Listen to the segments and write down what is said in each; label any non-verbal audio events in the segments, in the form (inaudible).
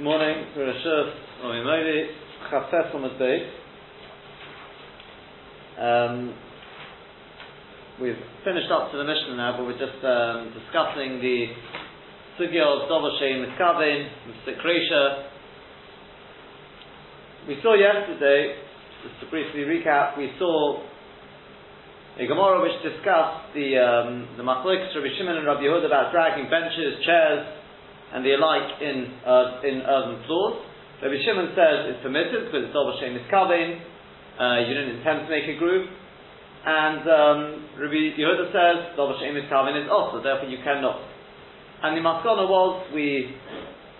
Morning, Rishus Oimodi, Chafes on um, We've finished up to the Mishnah now, but we're just um, discussing the Sugya of Dovashay Mitkavin, Sikresha. We saw yesterday, just to briefly recap, we saw a Gemara which discussed the um, the Machlokes Rabbi Shimon and Rabbi Yehuda about dragging benches, chairs, and the alike in uh, in earthen floors. Rabbi Shimon says it's permitted because it's Dov Hashem is Kavin, uh, you didn't intend to make a group. And um, Rabbi Yehuda says Dov Hashem is Kavin is also, therefore you cannot. And the Maskana was we,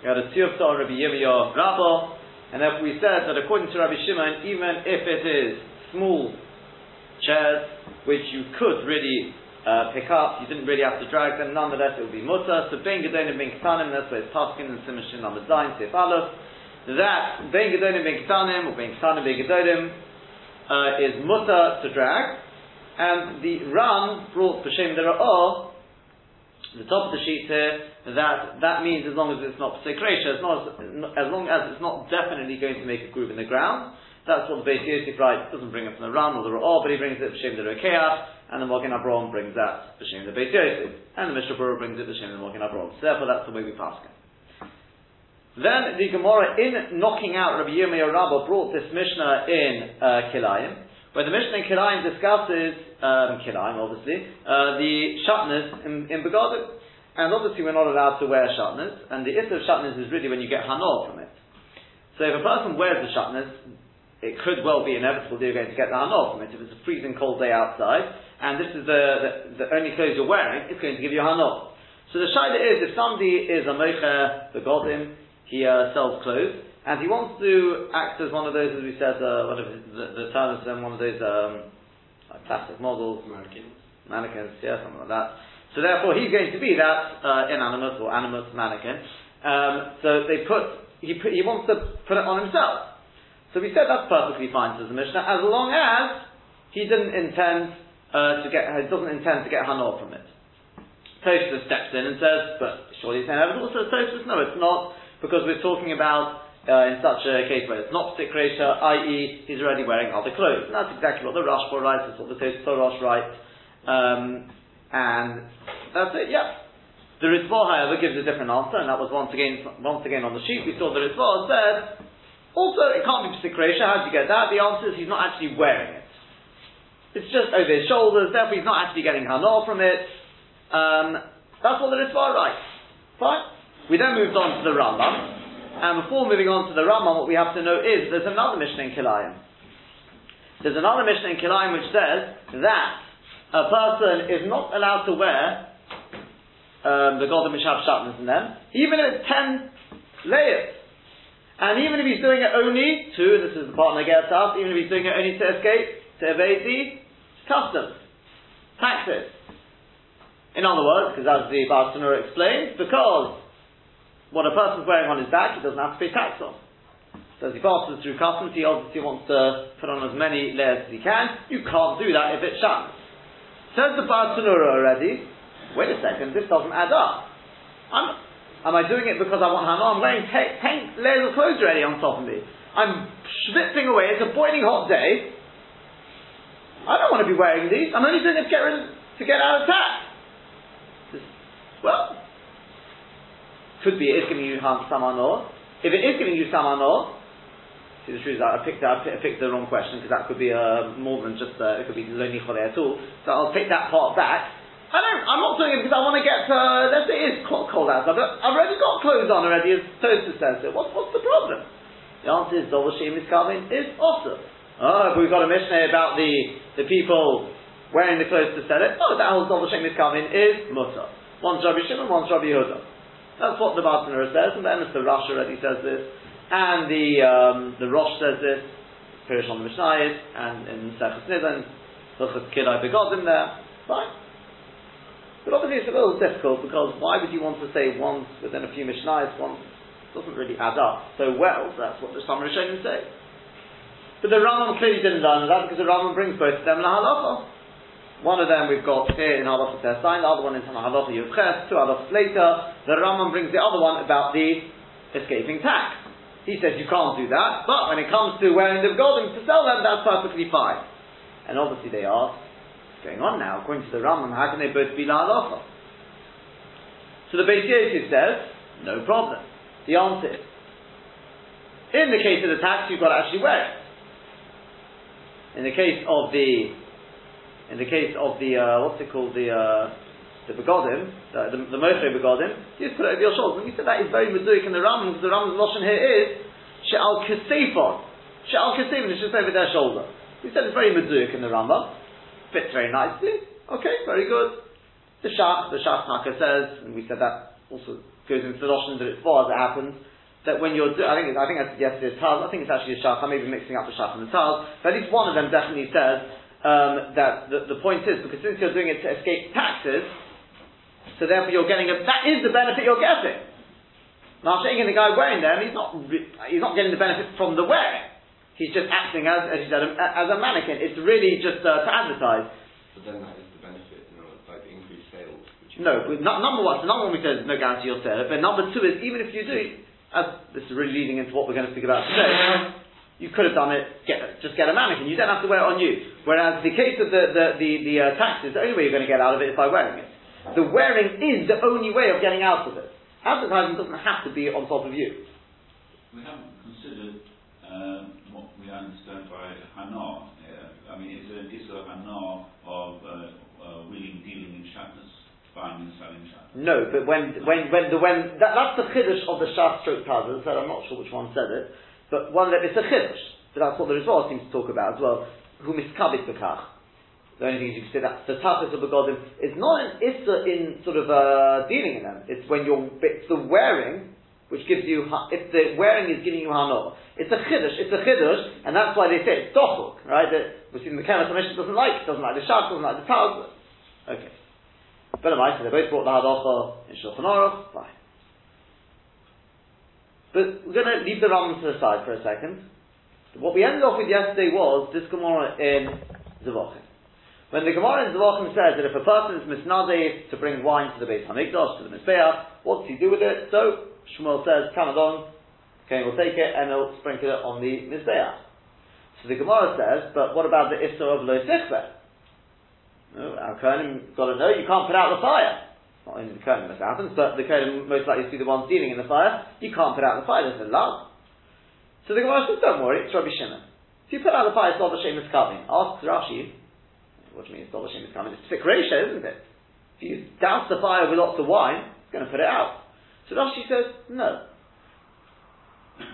we had a Tiyufta on Rabbi Yirmiyah Rabbah, and therefore we said that according to Rabbi Shimon, even if it is small chairs, which you could really uh, pick up, you didn't really have to drag them, nonetheless it would be mutter. So Ben Gedonim Ben Ketanim, that's where it's Paskin and Simishin on the Sif Aleph. That Ben Gedonim Ben Ketanim, or Ben Ketanim Ben Gedonim, uh, is mutter to drag. And the Ran brought B'Shem Dera'ah, the top of the sheet here, that that means as long as it's not Psikresha, as, as long as it's not definitely going to make a groove in the ground, that's what the Beis Yosef writes. Doesn't bring it from the Ran or the Ra'ah, but he brings it B'Shem Dera'ah and the Mogen Abraham brings that b'shem the Beit Yosef, and the Mishnah Berurah brings it b'shem the Mogen Abraham. So therefore, that's the way we pass it. Then the Gemara, in knocking out Rabbi Yirmiyah Rabbah, brought this Mishnah in uh, Kilayim, where the Mishnah in Kilayim discusses um, Kilayim, obviously, uh, the shatnez in, in Begadim. And obviously, we're not allowed to wear shatnez, and the issue of shatnez is really when you get hanor from it. So if a person wears the shatnez, it could well be inevitable that you're going to get the hanor from it if it's a freezing cold day outside and this is the, the, the only clothes you're wearing, it's going to give you a hanor. So the shaila is, if somebody is a mocher, the godim, he uh, sells clothes, and he wants to act as one of those, as we said, uh, whatever the, the term is, one of those um, like plastic models, mannequins, mannequins, yeah, something like that. So therefore, he's going to be that uh, inanimate or animate mannequin. Um, so they put he, put he wants to put it on himself. So we said that's perfectly fine, says the Mishnah, as long as he didn't intend uh, to get, he doesn't intend to get hanor from it. Tosfos steps in and says, but surely it's. So Tosfos, no, it's not, because we're talking about uh, in such a case where it's not Sikresha, i.e., he's already wearing other clothes. And that's exactly what the Rashba writes, that's what the Tosfos writes. Um, and that's it, yeah. The Ritva, however, gives a different answer, and that was once again once again on the sheet. We saw the Ritva said, also, it can't be Sikresha. How do you get that? The answer is he's not actually wearing it. It's just over his shoulders, therefore he's not actually getting hanor from it. Um, that's what the Ritva writes. Fine. We then moved on to the Rambam, and before moving on to the Rambam, what we have to know is there's another Mishnah in Kilayim. There's another Mishnah in Kilayim which says that a person is not allowed to wear um, the golden Mishav Shatnez in them, even if it's ten layers. And even if he's doing it only to, this is the part that gets us, even if he's doing it only to escape to the customs, taxes. In other words, because as the Bartanura explains, because what a person's wearing on his back, he doesn't have to pay tax on. So as he passes through customs, he obviously wants to put on as many layers as he can. You can't do that if it's sham. Says the Bartanura already, wait a second, this doesn't add up. I'm, am I doing it because I want Hana? I'm wearing ten layers of clothes already on top of me. I'm schwitzing away, it's a boiling hot day, I don't want to be wearing these. I'm only doing it to get, rid, to get out of tax. Well, could be it is giving you some anor. If it is giving you some anor, see the truth is I picked I picked the wrong question because that could be uh, more than just uh, it could be only chole at all. So I'll take that part back. I don't. I'm not doing it because I want to get. Uh, let's say it is cold, cold outside. But I've already got clothes on already, as Toaster says. So what's what's the problem? The answer is Dovah Shem is coming is awesome. Oh, if we've got a Mishnah about the, the people wearing the clothes to sell it, oh, that whole double Shem is coming is mutter. One's Rabbi Shimon, one's Rabbi Yehuda. That's what the Bartanura says, and then the Rosh already says this, and the um, the Rosh says this, Pirish on the Mishnayis, and in Sechus Nidan, Hilchas Kidai Begodim there. Fine. But obviously it's a little difficult because why would you want to say once within a few Mishnayis, once doesn't really add up so well, that's what the Summer Rishonim say. But the Rambam clearly didn't learn that because the Rambam brings both of them in the halacha. One of them we've got here in halacha Tesain, the other one is in halacha Yudches, two halachas later. The Rambam brings the other one about the escaping tax. He says you can't do that, but when it comes to wearing the golden to sell them, that's perfectly fine. And obviously they ask, what's going on now? According to the Rambam, how can they both be la So the Beis Yosef says, no problem. The answer is, in the case of the tax, you've got to actually wear it. In the case of the, in the case of the, uh, what's it called, the, uh, the begodim, the, the, the Moshe begodim, you just put it over your shoulders. And we said that is very meduik in the Ram, because the Ram's lotion here is, she'al kesefon. She'al kesefon is just over their shoulder. We said it's very meduik in the Rambam. Fits very nicely. Okay, very good. The Shach, the Shach Makkah says, and we said that also goes into the Lashon that it's for as it happens, that when you're, I think, I think that's yesterday's Taz, I think it's actually a Shach, I may be mixing up the Shach and the Taz, but at least one of them definitely says um, that the, the point is, because since you're doing it to escape taxes, so therefore you're getting a, that is the benefit you're getting. Now, saying the guy wearing them, he's not, he's not getting the benefit from the wearing. He's just acting as, as you said, as a mannequin. It's really just uh, to advertise. But then that is the benefit, you know, like increased sales. No, but number one, so number one we said no guarantee you'll sell it, but number two is even if you do, as this is really leading into what we're going to speak about today, you could have done it, get, just get a mannequin, you don't have to wear it on you. Whereas the case of the, the, the, the uh, taxes, the only way you're going to get out of it is by wearing it. The wearing is the only way of getting out of it. Advertising doesn't have to be on top of you. We haven't considered um, what we understand by hana. I mean, is there hana of uh, uh, willing dealing in selling shatters? No, but when when when the when that, that's the chiddush of the shas stroke tazas. So I'm not sure which one said it, but one that it's a chiddush. But that's what the Rizal seems to talk about as well. Who miskabit bekach. The. The only thing is you can say that the tachlis of the godim is not an issa in sort of uh, dealing in them. It's when you're it's the wearing which gives you if the wearing is giving you hano. It's a chiddush. It's a chiddush, and that's why they say it's dochuk, right? That we see the Kemas Commission doesn't like doesn't like the shas, doesn't like the taz. Okay. But I they both brought the halacha in Shulchan Aruch, fine. But we're going to leave the Rambam to the side for a second. What we ended off with yesterday was this Gemara in Zavachim. When the Gemara in Zavachim says that if a person is misnadeh to bring wine to the Beit Hamikdash, to the Mizbeach, what does he do with it? So, Shmuel says, come along, okay, we'll take it and he'll sprinkle it on the Mizbeach. So the Gemara says, but what about the Issa of Lo Sichbeh? No, our Kohanim got to know you can't put out the fire. Not only the Kohanim this happens, but the Kohanim most likely to be the ones dealing in the fire. You can't put out the fire. There's a love. So the Gemara says, don't worry, it's Rabbi Shimon. If you put out the fire, it's not the shame is coming. Ask Rashi. What do you mean it's not the shame is coming? It's fikresha, isn't it? If you douse the fire with lots of wine, it's going to put it out. So Rashi says, no.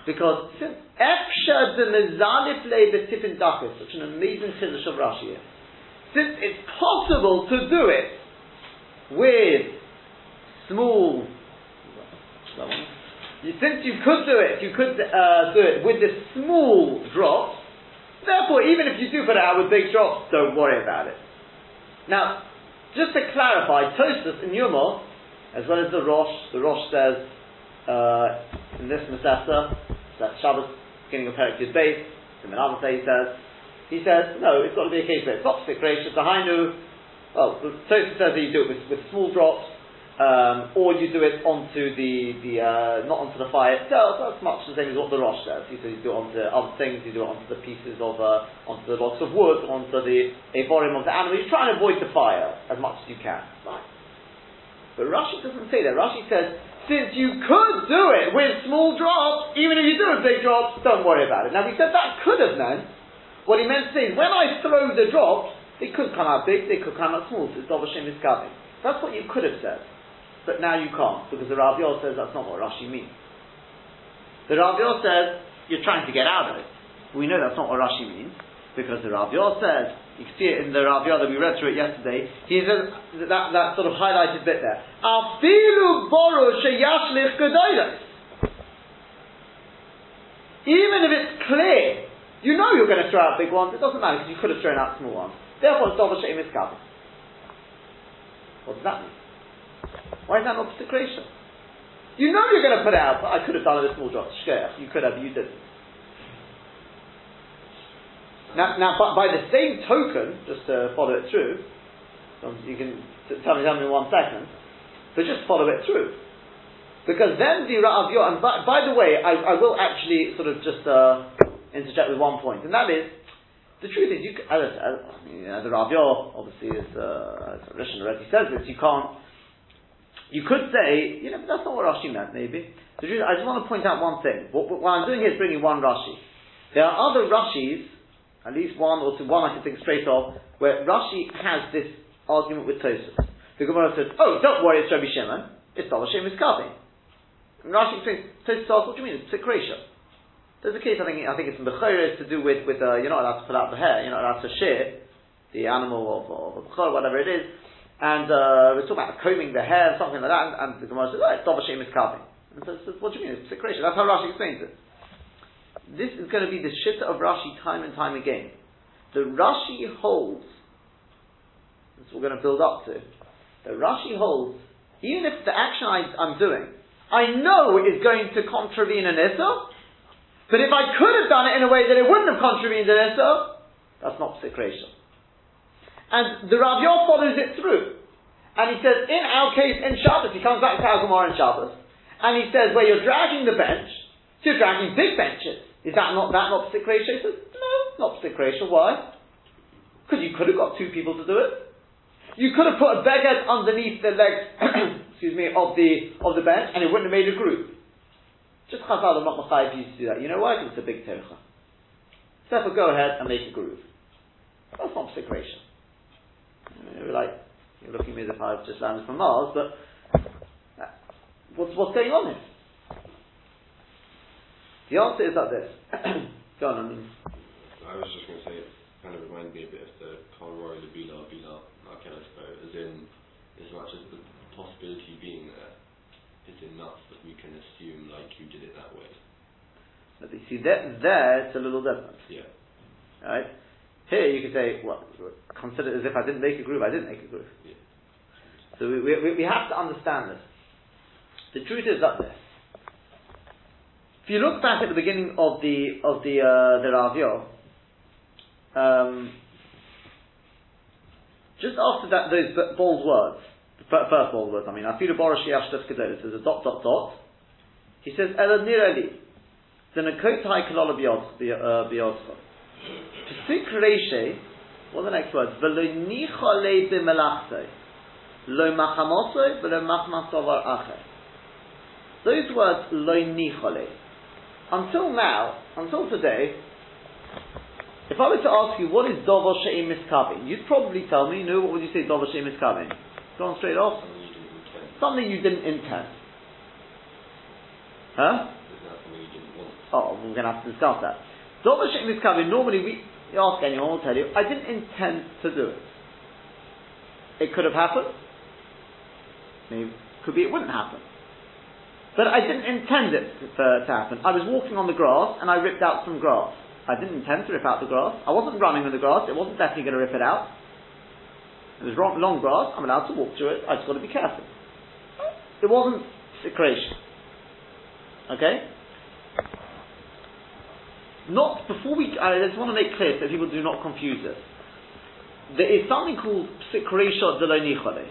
Because since Efsha de Mezalif le betifin dakas, such an amazing chiddush of Rashi here since it's possible to do it with small, since you could do it, you could uh, do it with the small drops, therefore, even if you do put out with big drops, don't worry about it. Now, just to clarify, Tosfos in Yuma, as well as the Rosh, the Rosh says uh, in this Masasa, that Shabbos beginning of Perikid base, in the Menachah he says, he says, no, it's got to be a case where it's opposite gracious, the Hainu, well, Tosfos says that you do it with, with small drops, um, or you do it onto the, the uh, not onto the fire itself, that's much the same as what the Rosh says. He says you do it onto other things, you do it onto the pieces of, uh, onto the logs of wood, onto the avorim of the animal. You try and avoid the fire as much as you can. Right. But Rashi doesn't say that. Rashi says, since you could do it with small drops, even if you do it with big drops, don't worry about it. Now we said that could have meant what he meant to say is, when I throw the drops, they could come out big, they could come out small, so Dovashim is coming. That's what you could have said. But now you can't, because the Rav Yor says that's not what Rashi means. The Rav Yor says, you're trying to get out of it. We know that's not what Rashi means, because the Rav Yor says, you can see it in the Rav Yor that we read through it yesterday, he says, that, that sort of highlighted bit there. Even if it's clear you know you're going to throw out big ones. It doesn't matter because you could have thrown out small ones. Therefore, it's double shame is covered. What does that mean? Why is that not consecration? You know you're going to put out, but I could have done it with small drops. Shkeh, you could have, you didn't. Now, now by, by the same token, just to follow it through, you can tell me, tell me in one second, but just follow it through. Because then the Yo, and by, by, the way, I, I, will actually sort of just uh, interject with one point, and that is, the truth is, you, as, as, you know, the Rav Yo obviously is, uh, as Rishon already says this, you can't, you could say, you know, that's not what Rashi meant, maybe. The truth, I just want to point out one thing. What, what I'm doing here is bringing one Rashi. There are other Rashis, at least one or two, one I can think straight off, where Rashi has this argument with Tosfos. The Gemara says, oh, don't worry, it's Rabbi Shimon, it's Dava Shem Miskavi. And Rashi explains, Tosfos what do you mean? It's Sikresha. There's a case, I think, I think it's in Bechorah, to do with, with uh, you're not allowed to pull out the hair, you're not allowed to shear the animal of, of, of whatever it is. And uh, we're talking about combing the hair, something like that, and, and the Gemara says, oh, it's Dava Shem Miskavi. And so, what do you mean? It's Sikresha. That's how Rashi explains it. This is going to be the shitta of Rashi time and time again. The Rashi holds, that's what we're going to build up to, the Rashi holds, even if the action I, am doing I know is going to contravene an Issa, but if I could have done it in a way that it wouldn't have contravened an Issa, that's not secretion. And the Rav follows it through. And he says, in our case, in Shabbos, he comes back to Al Gemara in Shabbos, and he says, where you're dragging the bench, so you're dragging big benches. Is that not that not secretion? He says, no, not secretion. Why? Because you could have got two people to do it. You could have put a beggar underneath the legs (coughs) excuse me, of the of the bench, and it wouldn't have made a group. Just Chazal and Machayev used to do that. You know why? Because it's a big tercha. Therefore, go ahead and make a groove. That's not secretion. You're like you're looking at me as if I've just landed from Mars, but uh, what's what's going on here? The answer is like this. (coughs) go on. I mean. I was just going to say it kind of reminded me a bit of the Conroy, the Bila, Bila, as in as much as the possibility being there is enough that we can assume like you did it that way. But you see, that there it's a little different. Yeah. Right? Here you could say, well, consider it as if I didn't make a groove, I didn't make a groove. Yeah. So we, we, we have to understand this. The truth is that this. If you look back at the beginning of the of the uh, the Ravio, um, just after that those bold words, First of all, I mean, Afilu Boroshi Ashtas Kedolis, there's a dot, dot, dot. He says, Ela Nireli. Then a high kalola biyodcha. Pesik what are the next words? Velo nichole b'melachse. Lo machamoso, velo machmasovar acher. Those words, lo nichole. Until now, until today, if I were to ask you, what is Dovo She'im Miskavin? You'd probably tell me, no, what would you say Dovo She'im Miskavin? Gone straight off. Something you didn't intend. Huh? Oh, we're going to have to discuss that. Is covered. Normally, we ask anyone, "I'll tell you, I didn't intend to do it. It could have happened. Maybe, could be it wouldn't happen. But I didn't intend it to, to happen. I was walking on the grass and I ripped out some grass. I didn't intend to rip out the grass. I wasn't running on the grass. It wasn't definitely going to rip it out. It was long, grass, I'm allowed to walk through it, I just got to be careful. It wasn't secretion. Okay? Not before we. I just want to make clear so people do not confuse this. There is something called sikresha de lo nichale.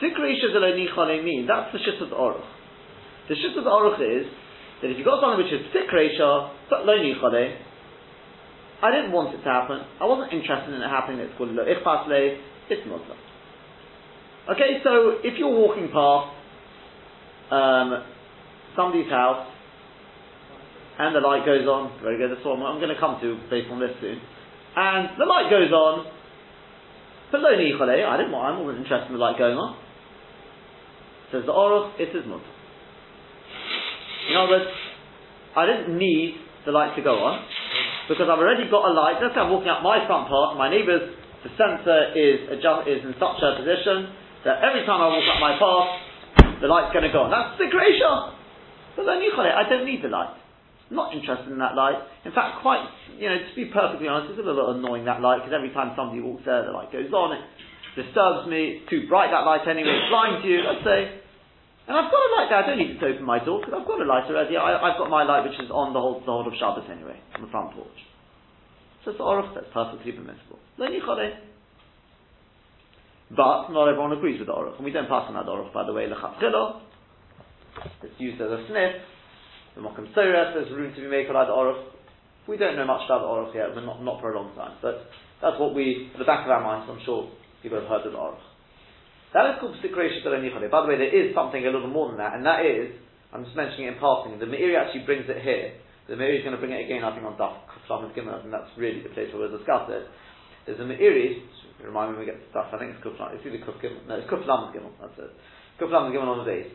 Sikresha de lo means that's the shit of the oruch. The shit of the oruch is that if you've got something which is sikresha but lo nichale, I didn't want it to happen. I wasn't interested in it happening. It's called lo ichpas le. It's mutter. Okay, so if you're walking past um, somebody's house and the light goes on, very good. That's what I'm, going to come to based on this soon. And the light goes on. But lo I didn't want. I wasn't interested in the light going on. Says the oruch, it is mutter. In other words, I didn't need the light to go on because I've already got a light. Let's say I'm walking up my front part, my neighbour's the sensor is adjust, is in such a position that every time I walk up my path, the light's going to go on. That's the creation. But then you I don't need the light. I'm not interested in that light. In fact, quite, you know, to be perfectly honest, it's a little annoying that light because every time somebody walks there, the light goes on. It disturbs me. It's too bright that light anyway. It blinds you. Let's say and I've got a light there. I don't need to open my door because I've got a light already. I, have got my light which is on the whole, the whole of Shabbos anyway, on the front porch. So it's Orach, that's perfectly permissible. But not everyone agrees with the Orach. And we don't pass on that Orach, by the way, it's used as a sniff. The Mokum Soret, there's room to be made for the Oroch. We don't know much about the Oroch yet, but not, not for a long time. But that's what we, at the back of our minds, I'm sure people have heard of the Oroch. That is called Psikresha By the way, there is something a little more than that, and that is, I'm just mentioning it in passing, the Meiri actually brings it here. The Meiri is going to bring it again, I think, on Daf Kuflam and Gimel, and that's really the place where we'll discuss it. There's a Meiri, remind me when we get to stuff, I think it's Kuflam, it's either Kuf no, it's Kuflam and Gimel, that's it. Gimel on the base.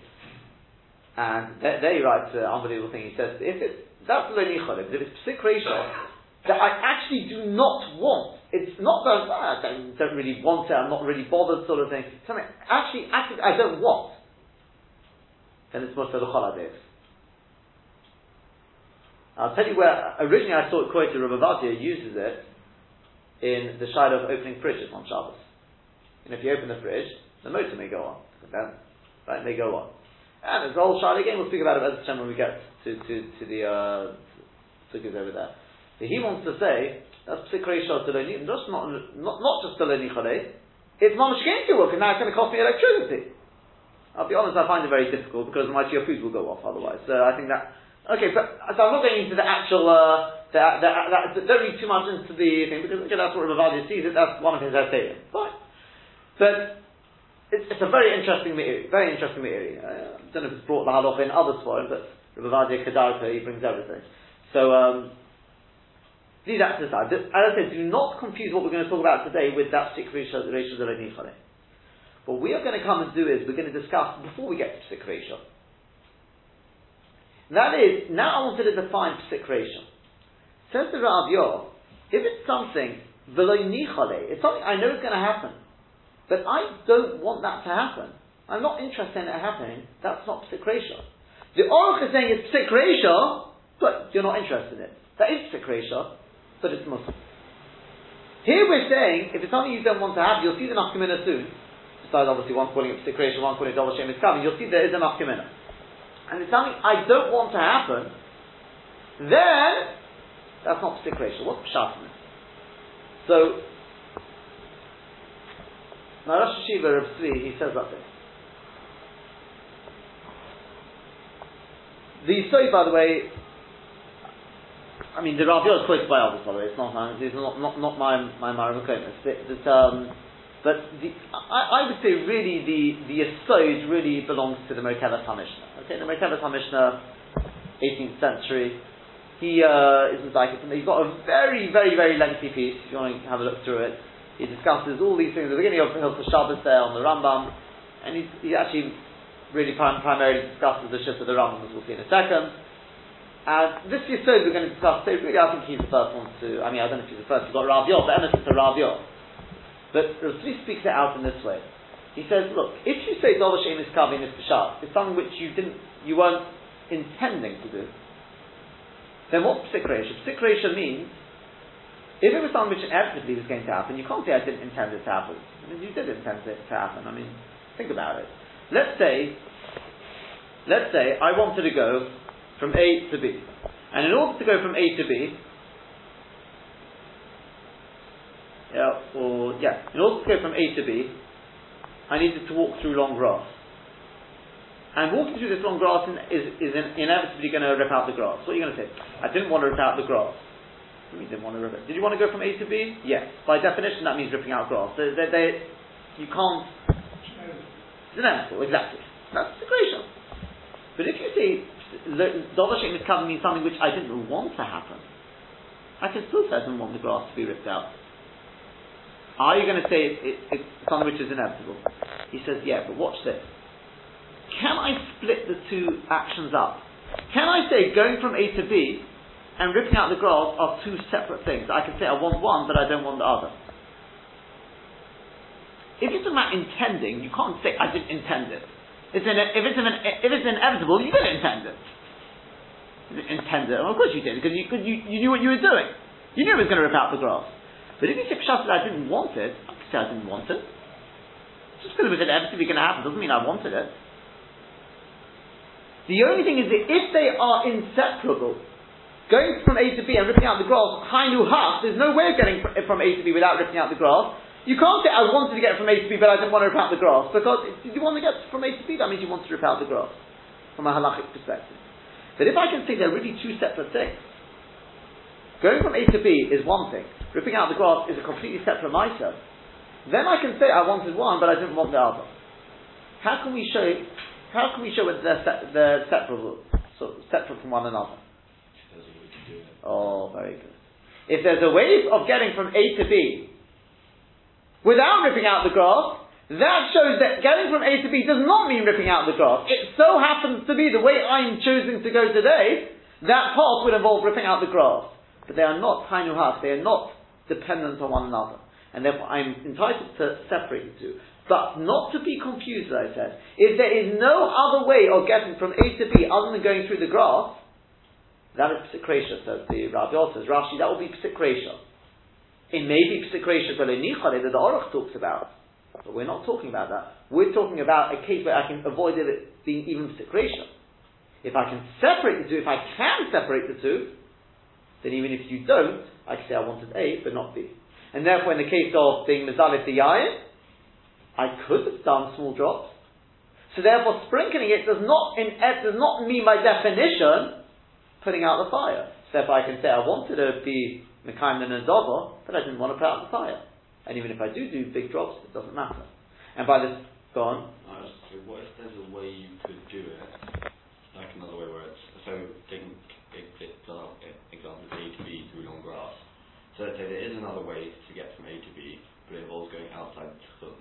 And there, there he writes an uh, unbelievable thing. He says, if it's, that's the Nicholim, if it's Psik that I actually do not want, it's not that ah, I don't, really want it, I'm not really bothered sort of thing, something actually, actually I don't want, then it's Musa L'chol I'll tell you where, originally I saw it quoted, Rav Ovadia uses it in the side of opening fridges on Shabbos. And if you open the fridge, the motor may go on. Right, may go on. And there's a whole Shiloh again, we'll speak about it as time when we get to, to, to the uh, figures over there. But he wants to say, that's shot just not, not, not just Deloni Chale, it's going to work, and now it's going to cost me electricity. I'll be honest, I find it very difficult because my food will go off otherwise. So I think that, okay, but, so I'm not going into the actual, uh, the, the, the, don't read too much into the thing because again, that's what Rav Ovadia sees it, that's one of his essays. Fine. But it's, it's a very interesting meiri, very interesting meiri. Uh, I don't know if it's brought the halach in other spoilers, but Rabbi Kedarka, he brings everything. So, um, leave that to the side. As I said, do not confuse what we're going to talk about today with that particular ratio that What we are going to come and do is we're going to discuss before we get to psik ratio. That is, now I wanted to define psik ratio. Says the Rav Yor, if it's something, it's something I know is going to happen. But I don't want that to happen. I'm not interested in it happening. That's not psikresha. The Aruch is saying it's psikresha, but you're not interested in it. That is psikresha, but it's Muslim. Here we're saying, if it's something you don't want to have, you'll see the nafkamina soon. Besides, obviously, one calling it psikresha, one calling it double shame is coming. You'll see there is a nafkamina. And it's something I don't want to happen, then that's not psikresha. What's pshat So now Rosh Hashiva of Tzvi, he says like this. The story, by the way, I mean, the Rav is quoted by others, by the way. It's not it's not, not, not my my Maramukomis. But, um, but the, I, I, would say really the the Yesod really belongs to the Merkavah Hamishna. Okay, the Merkavah Hamishna, 18th century. He uh, is like he's got a very very very lengthy piece. If you want to have a look through it, he discusses all these things at the beginning of Hilchah Shabbos there on the Rambam, and he, he actually really prim- primarily discusses the shift of the Rambam, as we'll see in a second. And this Yisod we're going to discuss today, really I think he's the first one to, I mean, I don't know if he's the first, you've got Rav Yor, but is a Rav Yor. But Rav speaks it out in this way. He says, look, if you say Dol Hashem is Kavi is Peshat, it's something which you didn't, you weren't intending to do, then what's Psikresha? Psikresha means if it was something which inevitably was going to happen, you can't say I didn't intend it to happen. I mean, you did intend it to happen. I mean, think about it. Let's say, let's say I wanted to go from A to B. And in order to go from A to B, yeah, or, yeah, in order to go from A to B, I needed to walk through long grass. And walking through this long grass is, is inevitably going to rip out the grass. What are you going to say? I didn't want to rip out the grass. You didn't want to rip it. Did you want to go from A to B? Yes. By definition, that means ripping out grass. So they, they, you can't. It's inevitable, exactly. That's the creation. But if you say Dovashim is covered means something which I didn't want to happen, I can still say I didn't want the grass to be ripped out. Are you going to say it, it, it's something which is inevitable? He says, yeah, but watch this. Can I split the two actions up? Can I say going from A to B and ripping out the grass are two separate things. I can say I want one, but I don't want the other. If you it's about intending, you can't say I didn't intend it. It's in, if, it's in, if it's inevitable, you didn't intend it. You intend it. Well, of course you did, because you, you, you knew what you were doing. You knew it was going to rip out the grass. But if you say Pshat I didn't want it, I can say I didn't want it. Just because it was inevitably going to happen doesn't mean I wanted it. The only thing is that if they are inseparable, Going from A to B and ripping out the grass, Hainu Haf, there's no way of getting from A to B without ripping out the grass. You can't say, I wanted to get from A to B, but I didn't want to rip out the grass. Because if you want to get from A to B, that means you want to rip out the grass. from a halachic perspective. But if I can see they're really two separate things, going from A to B is one thing, ripping out the grass is a completely separate mitre, then I can say I wanted one, but I didn't want the other. How can we show? How can we show whether they're, se- they're separable, so separate from one another? Oh, very good. If there's a way of getting from A to B without ripping out the grass, that shows that getting from A to B does not mean ripping out the grass. It so happens to be the way I'm choosing to go today, that path would involve ripping out the grass. But they are not tainu they are not dependent on one another and therefore I'm entitled to separate the two. But not to be confused, as I said, if there is no other way of getting from A to B other than going through the grass, that is psikresha, says the Rabbi says Rashi, that will be psikresha. It may be psikresha nichale that the Aruch talks about, but we're not talking about that. We're talking about a case where I can avoid it being even psikresha. If I can separate the two, if I can separate the two, then even if you don't, I can say I wanted A but not B. And therefore, in the case of being Mazalit the Yayin, I could have done small drops. So therefore, sprinkling it does not, in, does not mean by definition putting out the fire. So if I can say I wanted to be Mekayim and Azova, but I didn't want to put out the fire. And even if I do do big drops, it doesn't matter. And by this, go on. Uh, so what if there's a way you could do it, like another way where it's, so taking example A to B through long grass, so let's say there is another way to get from A to B, but it involves going outside the Tchum.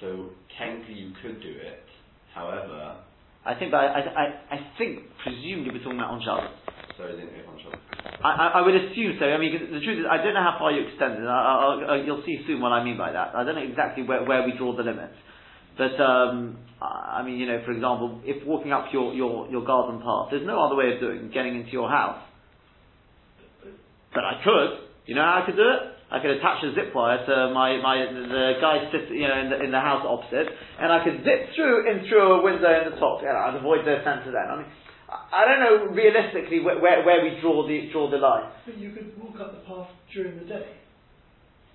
So technically you could do it, however... I think, I, I, I think, presumably we're talking about on Shabbos. So is it on Shabbos? I, I, would assume so. I mean, the truth is, I don't know how far you extend it. I, I, you'll see soon what I mean by that. I don't know exactly where, where we draw the limits. But, um, I mean, you know, for example, if walking up your, your, your garden path, there's no other way of doing getting into your house but I could. You know how I could do it? I could attach a zip wire to my, my the guy sit, you know in the, in the house opposite, and I could zip through in through a window in the top. Know, I'd avoid their sensor then. I mean, I don't know realistically where, where, where we draw the draw the line. But you could walk up the path during the day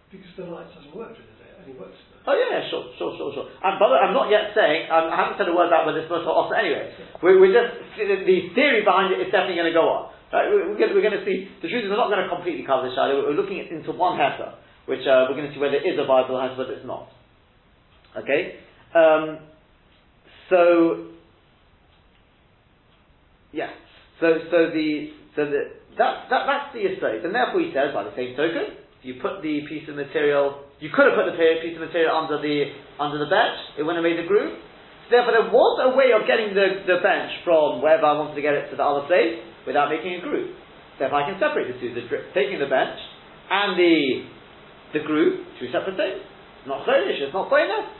because the light doesn't work during the day; it only works. Oh yeah, sure, sure, sure, sure. And but I'm not yet saying um, I haven't said a word about whether it's much or also anyway. We're, we're just the theory behind it is definitely going to go on. Right, we're, we're going to see, the truth is we're not going to completely cover the shadow, we're looking into one heter, which uh, we're going to see whether it is a viable heter, whether it's not. Okay? Um, so, yeah. So, so the, so the, that, that, that's the estate. And therefore he says, by the same token, you put the piece of material, you could have put the piece of material under the, under the bench, it wouldn't have made a groove. So therefore there was a way of getting the, the bench from wherever I wanted to get it to the other place, without making a. So if I can separate the two, the taking the bench and the the group, two separate things. Not cholish, it's not pointless.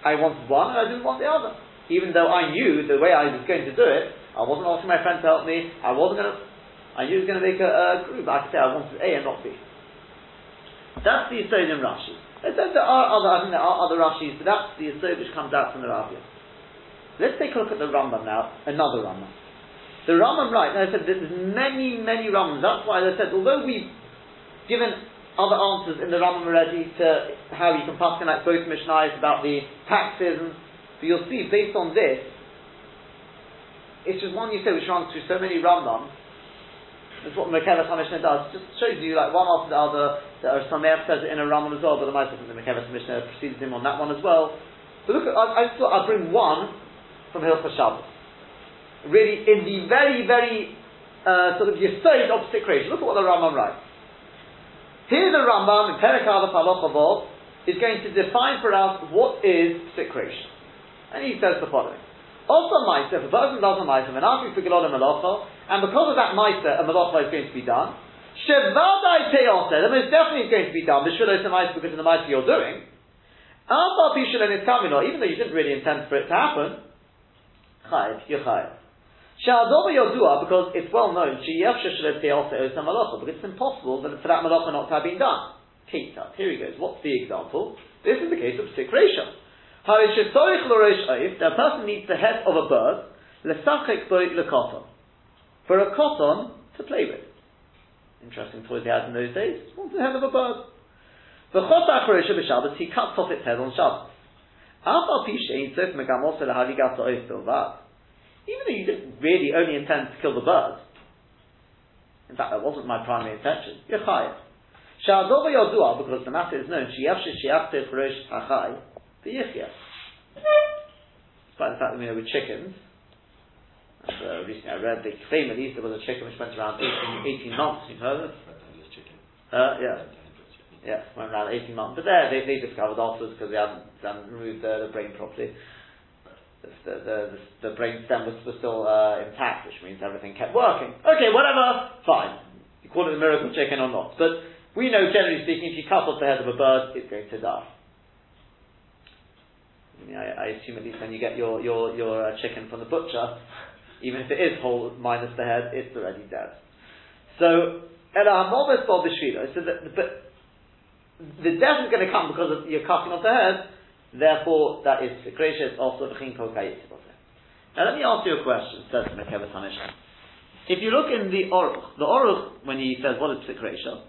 I wanted one and I didn't want the other. Even though I knew the way I was going to do it, I wasn't asking my friend to help me, I wasn't going to, I knew he was going to make a, a group. I could say I wanted A and not B. That's the Yisod in Rashi. There are other, I think there are other Rashis, but that's the Yisod which comes out from the Rabbi. Let's take a look at the Rambam now, another Rambam. The Rambam, right, I said there's many, many Rambams. That's why I said, although we've given other answers in the Rambam already to how you can pass like both Mishnahs about the taxes, but you'll see based on this, it's just one you say which runs through so many Rambams. That's what Mekevas Mishnah does. It Just shows you like one after the other. There are some says in a Rambam as well, but the most of the Mekevas Mishnah precedes him on that one as well. But look, I, I thought I'd bring one from Hilchah Shabbos really in the very, very uh, sort of yesod of creation. Look at what the Rambam writes. Here the Rambam in Perek Aleph Halachah is going to define for us what is creation. And he says the following. Also Maisa, if a person does a Maisa, and asking for Gelon Malacha, and because of that Maisa, a Malacha is going to be done, Shevadai Teose, the most definitely is going to be done, Bishvilo Maisa, because of the Maisa you're doing, even though you didn't really intend for it to happen, Chayiv, you're Chayiv. Sha'adoma Yodua, because it's well known, because it's impossible for that malacha not to have been done. Kita. Here he goes. What's the example? This is the case of sikration. The person needs the head of a bird, for a cotton to play with. Interesting toys they had in those days. What's the head of a bird? The he cuts off its head on Shabbos. even though you didn't really only intend to kill the bird, in fact, that wasn't my primary intention, you're chayiv. Sha'adova yodua, because the matter is known, sheyavshe sheyachte chorosh hachai, v'yichya. Despite the fact that we know with chickens, and, uh, recently I read the claim at least there was a chicken which went around 18, 18 months, you've heard of it? Red handless chicken. Uh, yeah. Red handless chicken. Yeah, went around 18 months. But there, they, they discovered afterwards because they hadn't, they hadn't removed the, the brain properly. The, the, the, the brain stem was, was still uh, intact, which means everything kept working. Okay, whatever, fine. You call it a miracle chicken or not. But we know, generally speaking, if you cut off the head of a bird, it's going to die. I, mean, I, I assume at least when you get your, your, your uh, chicken from the butcher, even if it is whole minus the head, it's already dead. So, Ela Hamovis Bob so that, but the death is going to come because of you're cutting off the head, therefore that is gracious also v'chin kol Now let me ask you a question, says Mekeves Hamishna. If you look in the Oruch, the Oruch, when he says what is Psikresha,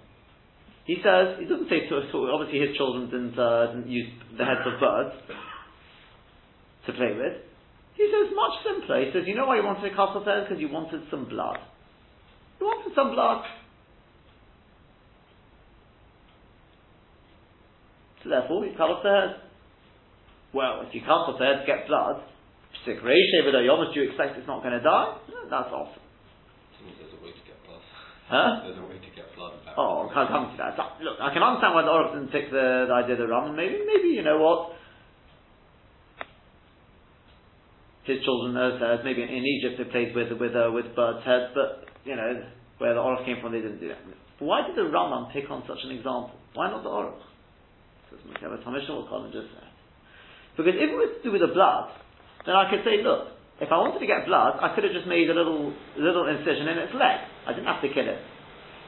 he says, he doesn't say to us, obviously his children didn't, uh, didn't use the heads of birds to play with. He says much simpler. He says, you know why you wanted to cut off the head? Because you wanted some blood. You wanted some blood. So therefore, you cut off the head. Well, if you cut off the head to get blood, sick ratio, but do you expect it's not going to die? That's awesome. There's a way to get blood. Huh? (laughs) There's a way to get blood back. Oh, I'll come to that. Look, I can understand why the Orach didn't pick the, the idea of the rum, and maybe, maybe, you know what, his children, as, maybe in, Egypt, they played with, with, uh, with birds' heads, but, you know, where the Orach came from, they didn't do that. Why did the Rambam pick on such an example? Why not the Orach? Because if it was to do with the blood, then I could say, look, if I wanted to get blood, I could have just made a little, little incision in its leg. I didn't have to kill it.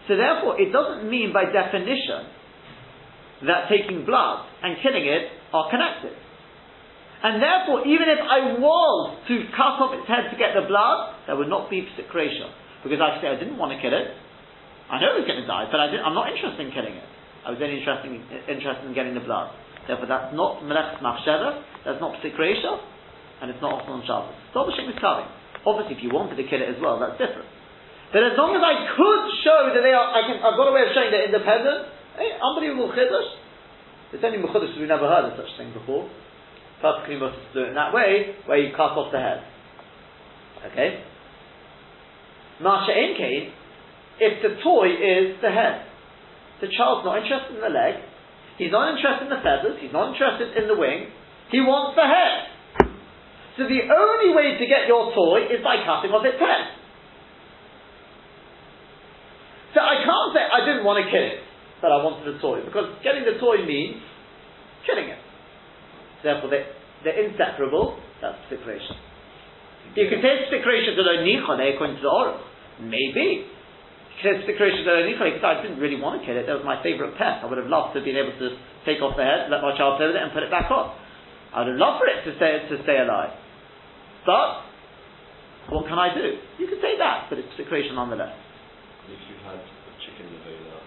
So therefore, it doesn't mean by definition that taking blood and killing it are connected. And therefore, even if I was to cut off its head to get the blood, there would not be secretion. Because I say I didn't want to kill it. I know it was going to die, but I am not interested in killing it. I was only interested in, interested in getting the blood. Therefore, that's not melech machsheva, that's not psikresha, and it's not also on Shabbos. Dobashim is coming. Obviously, if you wanted to kill it as well, that's different. But as long as I could show that they are, I can, I've got a way of showing they're independent, hey, unbelievable chiddush. It's only chiddush we've never heard of such thing before perfectly to do it in that way, where you cut off the head. Okay? Marsha Inkain, if the toy is the head, the child's not interested in the leg, he's not interested in the feathers, he's not interested in the wing, he wants the head. So the only way to get your toy is by cutting off its head. So I can't say I didn't want to kill it, but I wanted a toy, because getting the toy means killing it. Therefore, they, they're inseparable. That's separation. You can say to the nichone according to the oral. Maybe. You can say separation to the nichone because I didn't really want to kill it. That was my favourite pet. I would have loved to have been able to take off the head, let my child play with it, and put it back on. I would have loved for it to stay to stay alive. But what can I do? You can say that, but it's secretion nonetheless. If you had a chicken uh, liver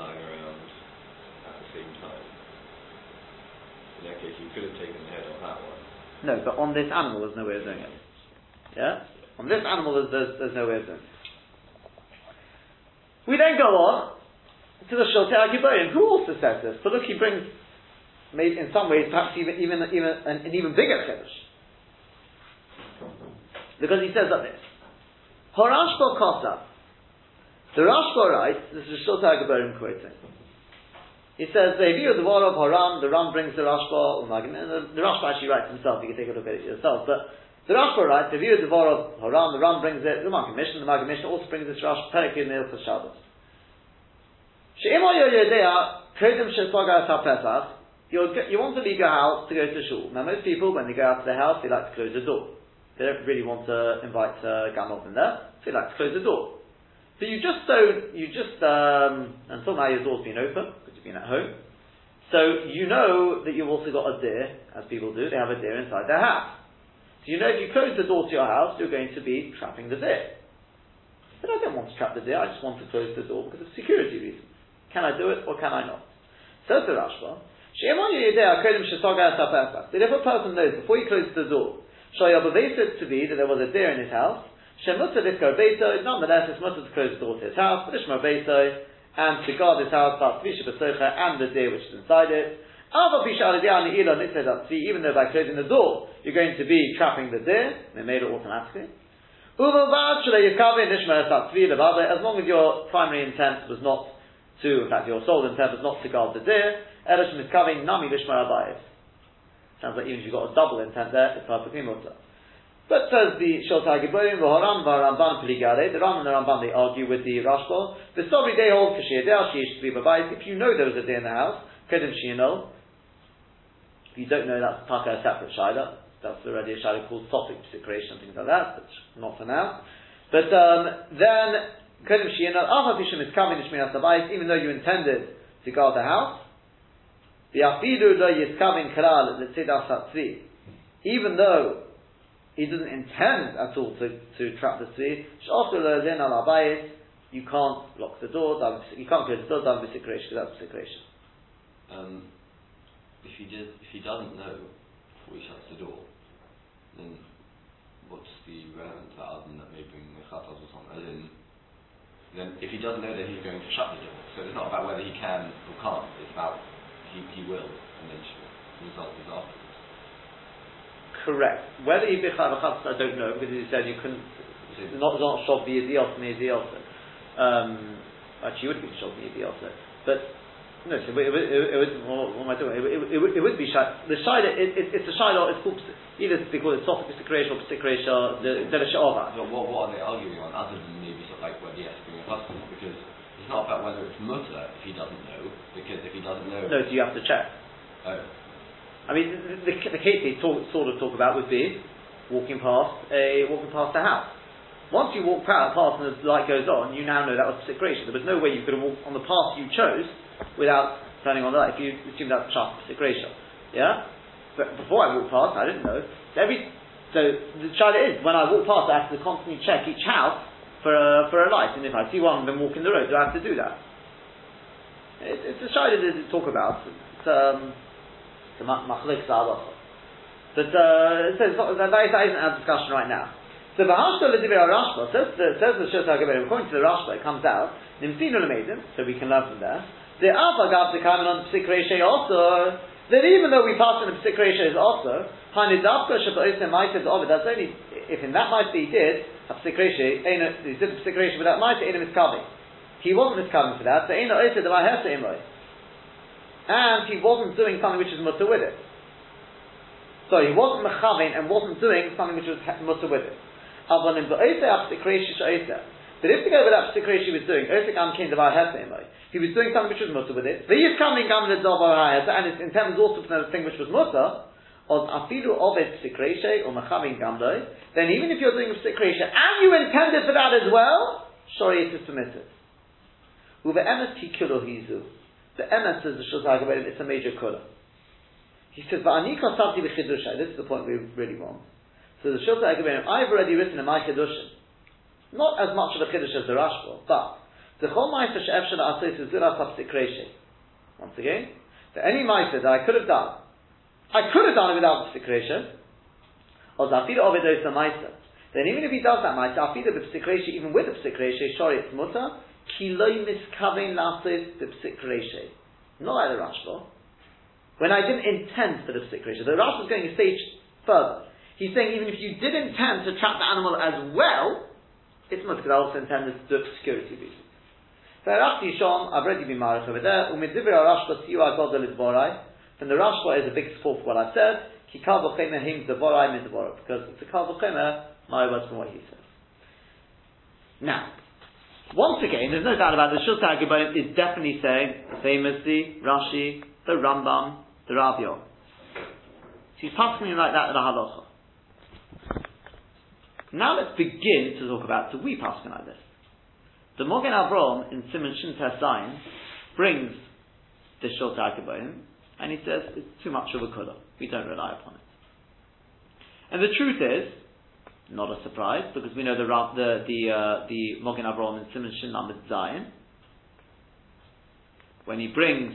lying around at the same time, in that case, you could have taken the head that one. No, but on this animal, there's no way of doing it. Yeah? On this animal, there's, there's, there's no way of doing it. We then go on to the Sholte Agiboyim, who also says this. But look, he brings, maybe in some ways, perhaps even, even, even an, an even bigger Kiddush. Because he says like this. Horashbo Kosa. The Rashba writes, this is Sholte Agiboyim quoting. He says, the view of the war of Haram, the Ram brings the Rashba, the, the Rashba actually writes himself, you can take a look at it yourself, but the Rashba writes, the view of the war of Haram, the Ram brings it, the Maggid Mishnah, the Maggid Mishnah also brings this Rash, Perek in the Ilchas Shabbos. She'imo yo yodea, kodem she'sogar pesach, you want to leave your house to go to shul. Now most people, when they go out of their house, they like to close the door. They don't really want to invite uh, gamov in there, so they like to close the door. So you just don't, you just, um, until now your door's been open, been at home. So you know that you've also got a deer, as people do, they have a deer inside their house. So you know if you close the door to your house, you're going to be trapping the deer. But I don't want to trap the deer, I just want to close the door because of security reasons. Can I do it or can I not? Says the Rashba, that if a person knows before he closes the door, Shoyabavesa to be that there was a deer in his house. Nonetheless it's mutter to close the door to his house, Beto, and to guard his house, and the deer which is inside it. Even though by closing the door you're going to be trapping the deer, they made it automatically. As long as your primary intent was not to, in fact, your sole intent was not to guard the deer, Sounds like even if you've got a double intent there, it's perfectly mutter. But says the Shiltei Gibborim, V'horam v'Ramban Peligare, the Ram and the Ramban they argue with the Rashba. The story they hold Kashir De'al Shish be If you know there was a deer in the house, Kedim Shinol. If you don't know, that's Taka a separate Shaila. That's already a Shaila called Sophic Secretion things like that, but not for now. But um, then, Kedim Shinol, Alpha Pishim is coming to Shmiras even though you intended to guard the house. The Afidu lo Yiskavin Kalal, the Tzidah. Even though he doesn't intend at all to, to trap the tzvi. You can't lock the door. You can't close the door. Down because that's psik reisha. Um, if he if he doesn't know before he shuts the door, then what's the relevance of that other than that may bring mechatas or something? As in, then if he doesn't know that he's going to shut the door, so it's not about whether he can or can't. It's about he, he will eventually. The result is afterwards. Correct. Whether he bichar I don't know because he said you couldn't. Not not shov b'yidiyos miyidiyos. Um, actually, you would be shov b'yidiyos, but no. So it, it, it, it, what, what am I doing? It, it, would be shai. The shai. It, it, it's a shai. It's called either they call it soft psikresha or psikresha. The the shava. So what, what are they arguing on other than maybe sort of like well, yes, bring a husband because it's not about whether it's mutter if he doesn't know because if he doesn't know. No, do you have to check? Oh. I mean, the, the, the case they talk, sort of talk about would be walking past a walking past a house. Once you walk past, past and the light goes on, you now know that was psik reisha. There was no way you could have walked on the path you chose without turning on the light. If you assume that's just psik reisha, yeah. But before I walked past, I didn't know. So every so the child is when I walk past, I have to constantly check each house for a, for a light, and if I see one of them walking the road, do I have to do that? It, it's a child to talk about. It's, um, the machlik halacha. But uh, it says that, that isn't our discussion right now. So the V'hashto l'divir Rashba says the says the Shulchan according to the Rashba it comes out nimsinu l'meidim so we can learn from there. The avagav the coming on psik also that even though we pass on the psik is also hanidavka shabbosem ma'asid ovid that's only if in that might he did a psik he did a psik without might ain't miskavi. He wasn't miskavi for that. So ain't no of ahesa imroi and he wasn't doing something which is mutter with it. So he wasn't mechavin and wasn't doing something which was mutter with it. But if we go that particular he was doing, he was doing something which was mutter with it. The is coming and his intent was also for the thing which was mutter. Then even if you're doing a and you intended for that as well, sorry, it is permitted. The Emes says the Shulchan it's a major kula. He says, but "Va'ani kasavti b'chidushay." This is the point we really want. So the Shulchan I've already written in my chidushim, not as much of a chiddush as the Rashba, but the whole ma'aser she'efshel asois is zira sapsikreshe. Once again, the any ma'aser that I could have done, I could have done it without psikreshe, or zafir ovedos the ma'aser. Then even if he does that ma'aser, afir the even with the psikreshe, sorry, it's mutter, Kiloi miskavein lasis b'psik Not like the Rashba. When I didn't intend for the psik The Rashba is going a stage further. He's saying even if you did intend to trap the animal as well, it's not because I also intended to do it for security reasons. So I already be married over there. Umidivir Rashba siu agadol lezborai. From the Rashba is a big support for what I said. Kikal v'chemer him devorai min because it's a kal v'chemer, my words from what he says. Now, once again, there's no doubt about it, the Shiltei Gibborim is definitely saying the same as the Rashi, the Rambam, the Rabbi. He's passing like that in the halacha. Now let's begin to talk about do we pass like this. The Mogen Avram in Simon Shin Zayin brings the Shiltei Gibborim and he says it's too much of a kula. We don't rely upon it. And the truth is, not a surprise because we know the the the uh, the Mogen Avraham and Simon Shin Lamed Zion when he brings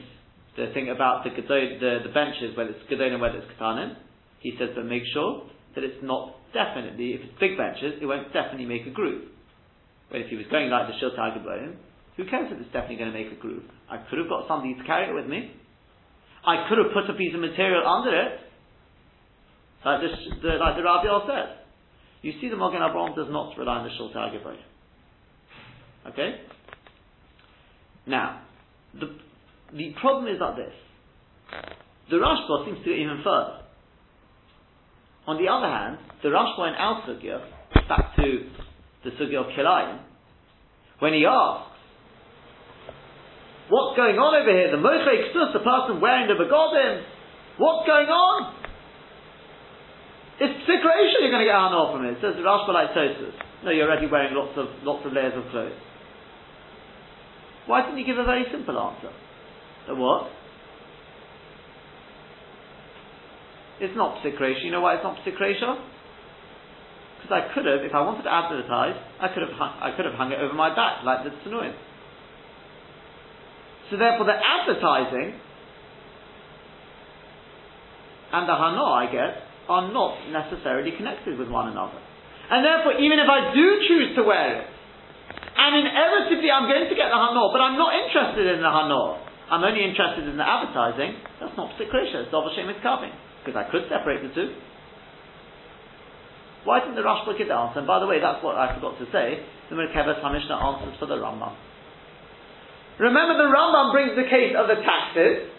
the thing about the the, the benches whether it's Gedon and whether it's Katanim, he says that make sure that it's not definitely, if it's big benches, it won't definitely make a groove. But if he was going like the Shiltei Gibborim, who cares if it's definitely going to make a groove? I could have got somebody to carry it with me. I could have put a piece of material under it, like, this, the, like the Rabbi said. You see, the Magen Avraham does not rely on the Shiltei Gibborim. Okay? Now, the, the problem is like this. The Rashba seems to go even further. On the other hand, the Rashba in Al Sugya, back to the Sugya of Kilayim, when he asks, what's going on over here? The Mochei Ksus, the person wearing the Begodim, what's going on? It's psik reisha you're going to get Hanor from it. It says the Rashba like Tosfos. No, you're already wearing lots of, lots of layers of clothes. Why didn't you give a very simple answer? The what? It's not psik reisha. You know why it's not psik reisha? Because I could have, if I wanted to advertise, I could have hung, I could have hung it over my back like the tsunuim. So therefore, the advertising and the hana I get are not necessarily connected with one another. And therefore, even if I do choose to wear it, and inevitably I'm going to get the hana, but I'm not interested in the hana. I'm only interested in the advertising. That's not psik reisha. It's double shame carving. Because I could separate the two. Why didn't the Rashba give the answer? And by the way, that's what I forgot to say. The Merkevas Hamishna answers for the Rambam. Remember, the Rambam brings the case of the taxes,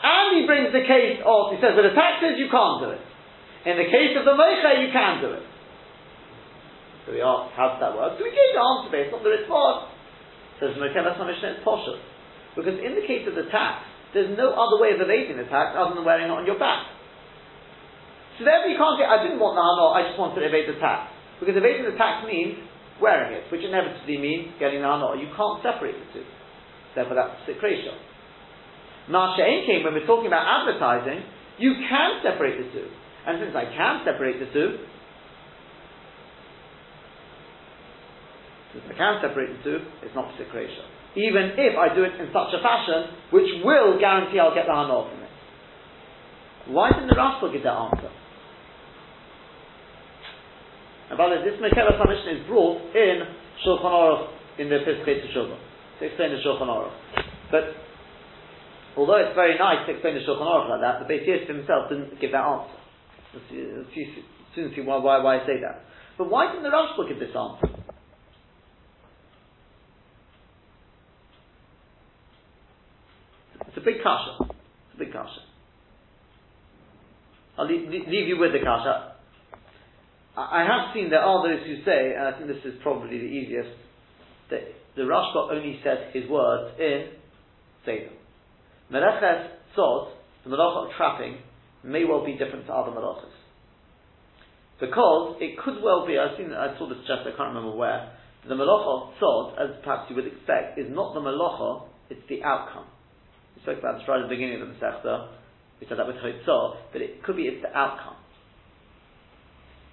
and he brings the case of, he says, with the taxes, you can't do it. In the case of the Meicha, you can do it. So we asked, how does that work? So we gave the answer based on the response. Says Merkevas Hamishna, it's poshut. Because in the case of the tax, there's no other way of evading the tax other than wearing it on your back. So therefore you can't say, I didn't want the hana, I just wanted to evade the tax. Because evading the tax means wearing it, which inevitably means getting the hana. You can't separate the two. Therefore that's psik reisha. Ma'ashe'en came, when we're talking about advertising, you can separate the two. And since I can separate the two, since I can separate the two, it's not psik reisha. Even if I do it in such a fashion which will guarantee I'll get the hana from it. Why didn't the Rashba give that answer? And by the way, this Merkevas Hamishna is brought in Shulchan Aruch in the Pesach Shulchan to explain the Shulchan Aruch. But although it's very nice to explain the Shulchan Aruch like that, the Yosef himself didn't give that answer. You'll soon see why, why, why I say that. But why didn't the Rashba give this answer? It's a big kasha. It's a big kasha. I'll leave, leave you with the kasha. I have seen there are those who say, and I think this is probably the easiest, that the Rashba only says his words in Seder. Meleches Tzod, the Malacha trapping, may well be different to other Malachas. Because it could well be, I've seen, I saw this just, I can't remember where, the Malacha of Tzod, as perhaps you would expect, is not the Malacha, it's the outcome. We spoke about this right at the beginning of the Masechta, we said that with Hotzah, but it could be it's the outcome.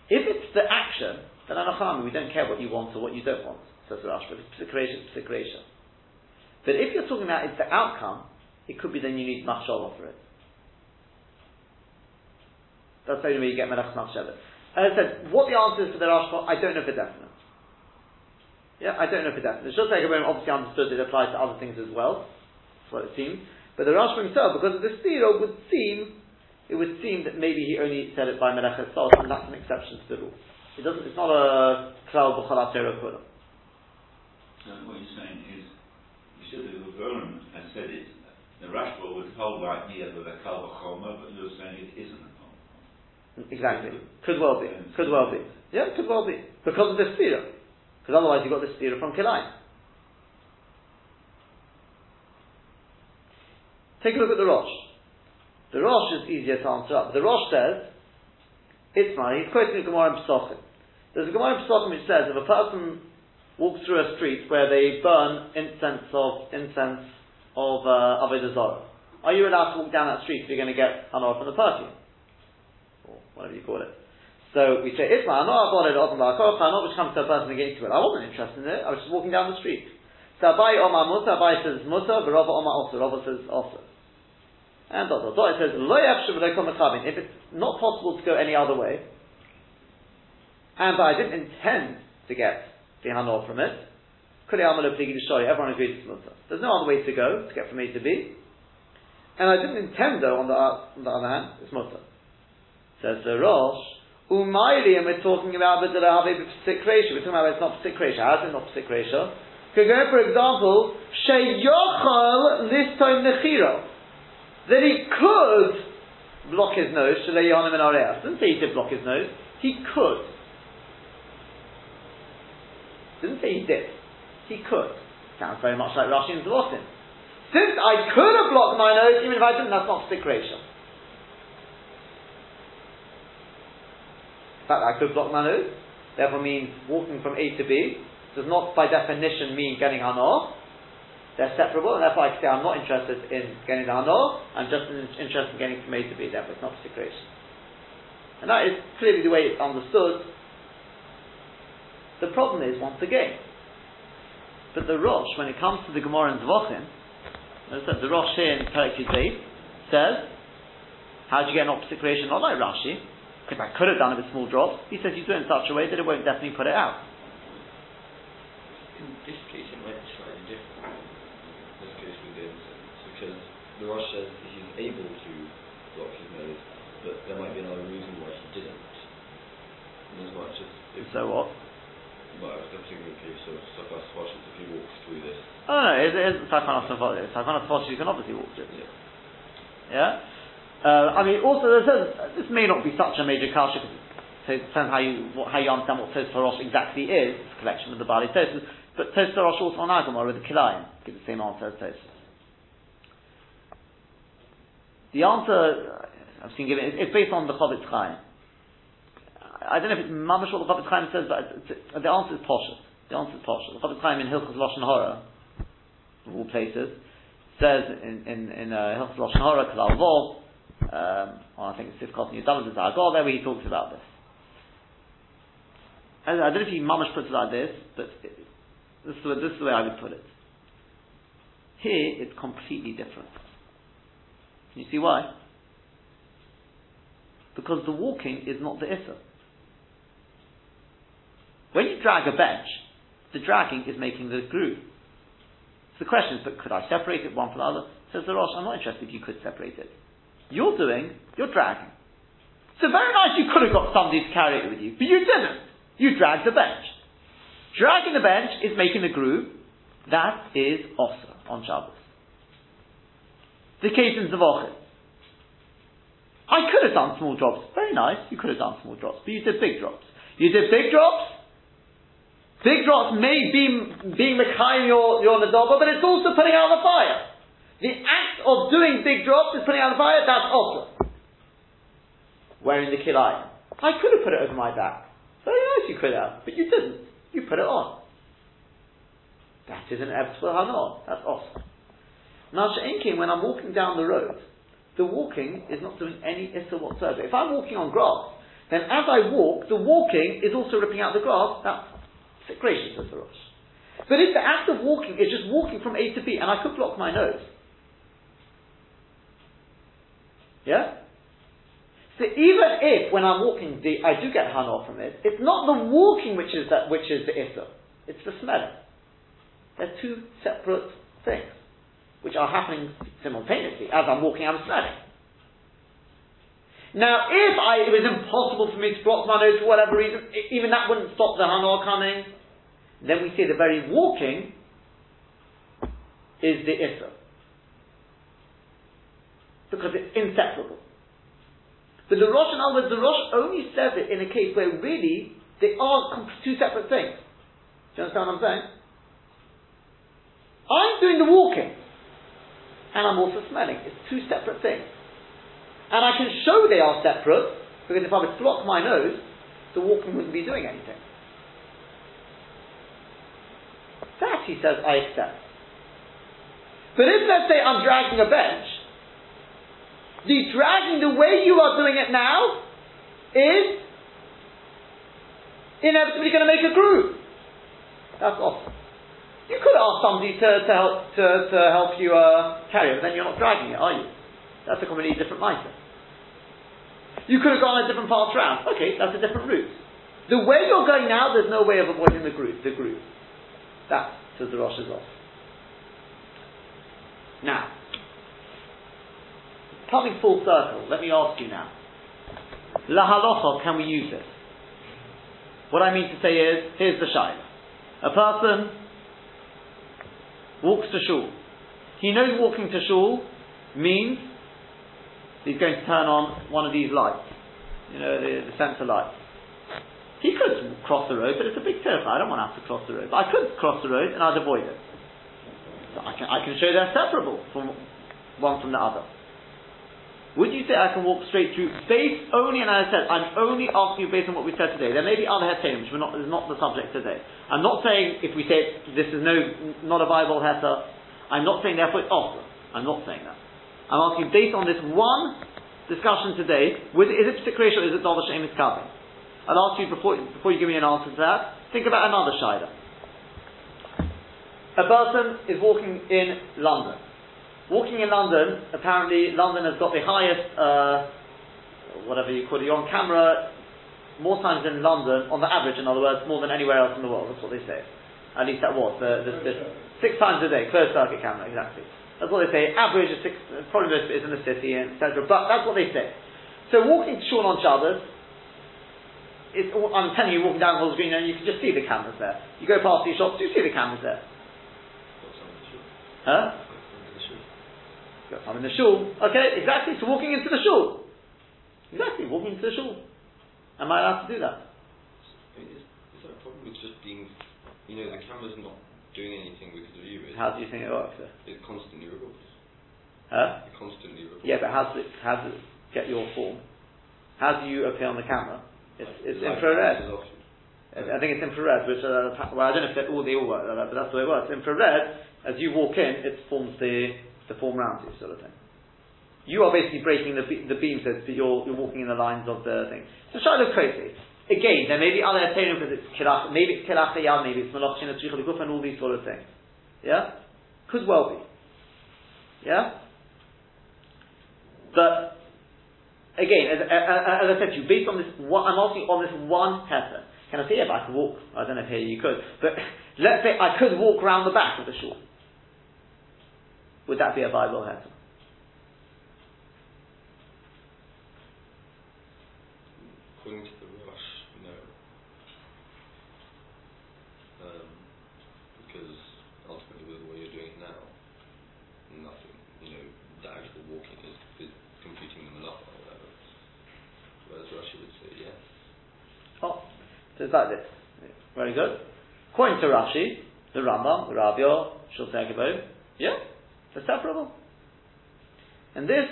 If it's the action, then anachami, we don't care what you want or what you don't want, says Rashi. If it's psik reisha, it's psik reisha. But if you're talking about it's the outcome, it could be then you need machshava for it. That's the only way you get melech machshava. As I said, what the answer is for the Rashba, I don't know for definite. Yeah, I don't know for definite. The Shulchan obviously understood it applies to other things as well. That's what it seems. But the Rashba himself, because of the stira, would seem it would seem that maybe he only said it by Melech Salt, and that's an exception to the rule. It doesn't. It's not a klal b'chol kula. What you're saying is, you said the Goran has said it. The Rashba would hold like me as a kal b'choma, but you're saying it isn't. Exactly. Could well be. Could well be. Yeah, could well be because of the stira. Because otherwise you got the stira from Kilayim. Take a look at the Rosh. The Rosh is easier to answer up. The Rosh says, it's my, he's quoting the Gemara in Pesachim. There's a Gemara in Pesachim which says, if a person walks through a street where they burn incense of, incense of, uh, Zarah, are you allowed to walk down that street if you're going to get hanor from the perfume? Whatever you call it. So we say, Isma, I'm not which comes to a person against it. I wasn't interested in it, I was just walking down the street. So Abai Omar Musa, Abai says Musa, Rava Omar also, Rava says also. And dot dot dot. It says lo If it's not possible to go any other way, and I didn't intend to get the hanor from it, everyone agrees it's mutter. There's no other way to go to get from A to B. And I didn't intend though, on the, on the other hand, it's mutter. Says the Rosh, Umayri, and we're talking about the Delahavi Psik reisha. We're talking about it's not Psik reisha. How is it not Psik reisha? Could go, for example, Sheyochal Listoim Nechiro. That he could block his nose, Shalei Yohanim and Areas. Didn't say he did block his nose. He could. Didn't say he did. He could. Sounds very much like Rashi and Zlotin. Since I could have blocked my nose, even if I didn't, that's not ratio. Fact, I could block my nose, therefore means walking from A to B, does not by definition mean getting Hanor. They're separable, and therefore I say I'm not interested in getting the Hanor, I'm just interested in getting from A to B, therefore it's not psik reisha. And that is clearly the way it's understood. The problem is, once again, but the Rosh, when it comes to the Gemara and Zevachim, the Rosh here in Perek says, how do you get an opposite creation? Not like Rashi, because I could have done it with small drops. He says you do it in such a way that it won't definitely put it out. In this case, it might be slightly different. In this case, we did because the Rosh says he's able to block his nose, but there might be another reason why he didn't. And as much as so what? Well, I was thinking in case of Foshis, if he walks through this. Oh no, it isn't Safas Foshis. Safas Foshis you can obviously walk through. Yeah. Yeah? Uh, I mean, also, this may not be such a major kasha, so it depends how you, what, how you understand what Tos Harosh exactly is, it's a collection of the Bali Tosos, but Tos Harosh also on Agama with the Kilayim, give the same answer as Tosos. The answer I've seen given, it's based on the Chofetz Chaim. I don't know if it's mamash what the Chofetz Chaim says, but the answer is Poshet. The answer is Poshet. The Chofetz Chaim in Hilchos Lashon Hora, of all places, says in in, in uh, Hilchos Lashon Hora, Kalal Vov, um, I think it's Sifkot New Damas, Zagor, there where he talks about this. I, don't know if he mamash puts it like this, but it, this, is the, this is the way I would put it. Here, it's completely different. Can you see why? Because the walking is not the Issa. When you drag a bench, the dragging is making the groove. So the question is, but could I separate it one from the other? Says the Rosh, I'm not interested if you could separate it. You're doing, you're dragging. So very nice you could have got somebody to carry it with you, but you didn't. You dragged the bench. Dragging the bench is making the groove. That is Osa on Shabbos. The case in Zavochet. I could have done small drops. Very nice, you could have done small drops, but you did big drops. You did big drops, Big drops may be being Mekayim your, your Nadaba, but it's also putting out the fire. The act of doing big drops is putting out fire, that's also. Wearing the Kilayim. I could have put it over my back. Very nice you could have, but you didn't. You put it on. That is an Ebtzvah Hanor. That's awesome. Now, She'enkin, when I'm walking down the road, the walking is not doing any issa whatsoever. If I'm walking on grass, then as I walk, the walking is also ripping out the grass. That's gracious of the Rosh. But if the act of walking is just walking from A to B, and I could block my nose, yeah? So even if when I'm walking, the, I do get hanor from it, it's not the walking which is that which is the issa. It's the smelling. They're two separate things, which are happening simultaneously. As I'm walking, I'm smelling. Now, if I, it was impossible for me to block my nose for whatever reason, even that wouldn't stop the hanor coming. Then we see the very walking is the issa. Because it's inseparable. But the Rosh, in other words, the Rosh only says it in a case where really they are two separate things. Do you understand what I'm saying? I'm doing the walking, and I'm also smelling. It's two separate things. And I can show they are separate, because if I would block my nose, the walking wouldn't be doing anything. That, he says, I accept. But if, let's say, I'm dragging a bench, the dragging, the way you are doing it now, is inevitably going to make a groove. That's awesome. You could ask somebody to, to help to, to help you uh, carry it, but then you're not dragging it, are you? That's a completely different mindset. You could have gone a different path round. Okay, that's a different route. The way you're going now, there's no way of avoiding the groove. The groove. That says the Rosh is off. Now, coming full circle, let me ask you now. La halacha, can we use this? What I mean to say is, here's the shayla. A person walks to shul. He knows walking to shul means he's going to turn on one of these lights, you know, the, the sensor lights. He could cross the road, but it's a big terrify. I don't want to have to cross the road. But I could cross the road and I'd avoid it. So I can, I can show they're separable from one from the other. Would you say I can walk straight through based only, and as I said, I'm only asking you based on what we said today. There may be other heterim, which not, is not the subject today. I'm not saying if we say this is no, not a viable heter, I'm not saying therefore it's. I'm not saying that. I'm asking based on this one discussion today, with, is it particular or is it Dova Shem Miskavim? I'll ask you before, before you give me an answer to that, think about another Shida. A person is walking in London. Walking in London, apparently London has got the highest, uh, whatever you call it, on camera more times in London, on the average in other words, more than anywhere else in the world, that's what they say. At least that was, the, the, the, six times a day, closed circuit camera, exactly. That's what they say, average is six, probably most of it is in the city, etc. But that's what they say. So walking to shul on Shabbos, it's, I'm telling you, walking down Hall's Green, and you can just see the cameras there. You go past these shops, you see the cameras there. Huh? I'm in the shul. Okay, exactly. So walking into the shul. Exactly, walking into the shul. Am I allowed to do that? Is, is that a problem with just being, you know, the camera's not doing anything because of you? How do you think it works? It constantly records. Huh? It constantly records. Yeah, but how does it, how does it get your form? How do you appear on the camera? It's, it's Like, infrared. I think it's infrared, which uh, well, I don't know if they all they all work like that, but that's the way it works. Infrared, as you walk in, it forms the the form around you, sort of thing. You are basically breaking the be- the beam, so that you're you're walking in the lines of the thing. So to crazy. Again, there may be other opinions because it's kilach, maybe it's kilach maybe it's malach shin and all these sort of things. Yeah, could well be. Yeah, but again, as, as, as I said to you, based on this, one, I'm asking on this one heter. Can I say, yeah, I could walk, I don't know if here you could, but (laughs) let's say I could walk around the back of the shul. Would that be a viable heter? According to the Rosh, no. Um, because ultimately, with the way you're doing it now, nothing, you know, the actual walking is, is completing the malacha or whatever. Whereas Rashi would say yes. Oh, so it's like this. Very good. According to Rashi, the Rambam, the Rabbi, Shulchan yeah, they're separable. And this,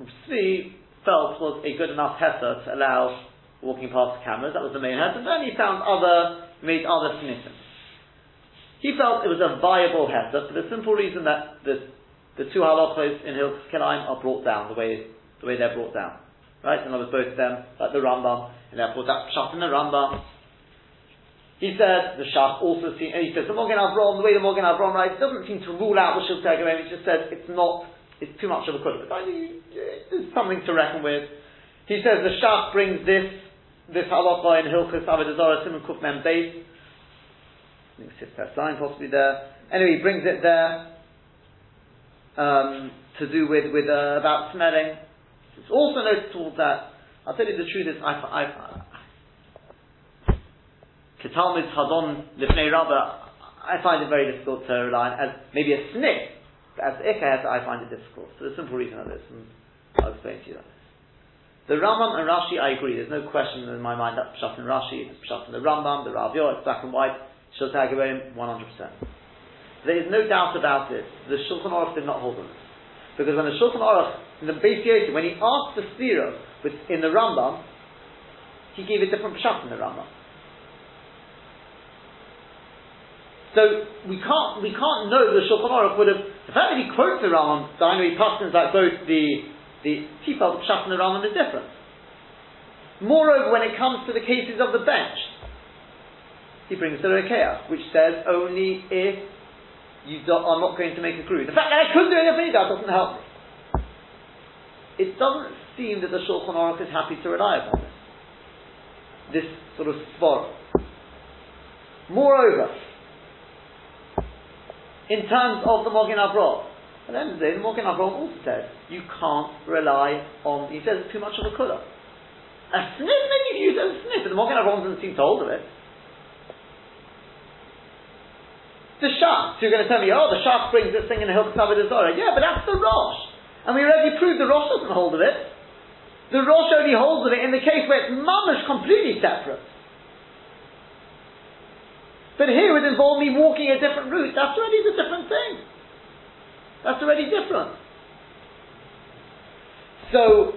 Tzvi felt was a good enough hesser to allow walking past the cameras. That was the main hesser. Then he found other, made other sniffs. He felt it was a viable hesser for the simple reason that the, the two halachos in Hilchos Kilaim are brought down the way, the way they're brought down. Right? In other words, both of them, like the Rambam, and therefore that's shot in the Rambam. He said, the Shach also seems, and he says, the Mogen Avraham, the way the Mogen Avraham writes, doesn't seem to rule out the Shiltei Gibborim, it just says it's not, it's too much of a. But I there's something to reckon with. He says the Shach brings this, this halacha in Hilchus Avedazara Simon Kuf Mem Beis. I think Sifta sign possibly there. Anyway, he brings it there, um, to do with, with, uh, about smelling. It's also noticeable that, I'll tell you the truth is, I, I, Ketalmud Hadon Lifnei Rabba, I find it very difficult to rely on as maybe a but as Ikah, I find it difficult for the simple reason of this, and I'll explain to you that. The Rambam and Rashi, I agree, there's no question in my mind that Pshat in Rashi, Pshat in the Rambam, the Rav it's black and white, Shiltei Gibborim, 100%. There is no doubt about it, the Shulchan Aruch did not hold on this. Because when the Shulchan Aruch, in the Beis when he asked the Sira in the Rambam, he gave a different Pshat in the Rambam. So we can't we can't know the Shulchan Aruch would have the fact that he quotes the Rambam, the Ainui Pashtuns like both the the the Pshat and the Rambam is different. Moreover, when it comes to the cases of the bench, he brings the Rekeah, which says only if you do, are not going to make a crew. The fact that I couldn't do if that doesn't help me. It doesn't seem that the Shulchan Aruch is happy to rely upon this. this sort of spot. Moreover, in terms of the Mogen Avraham, at the end of the day, the Mogen Avraham also says you can't rely on. He says it's too much of a kula. A sniff, maybe you use as a sniff, but the Mogen Avraham doesn't seem to hold of it. The Shach, so you're going to tell me, oh, the Shach brings this thing in the Hilchot Avodah Yeah, but that's the Rosh. And we already proved the Rosh doesn't hold of it. The Rosh only holds of it in the case where it's mamish completely separate. But here it involved me walking a different route. That's already a different thing. That's already different. So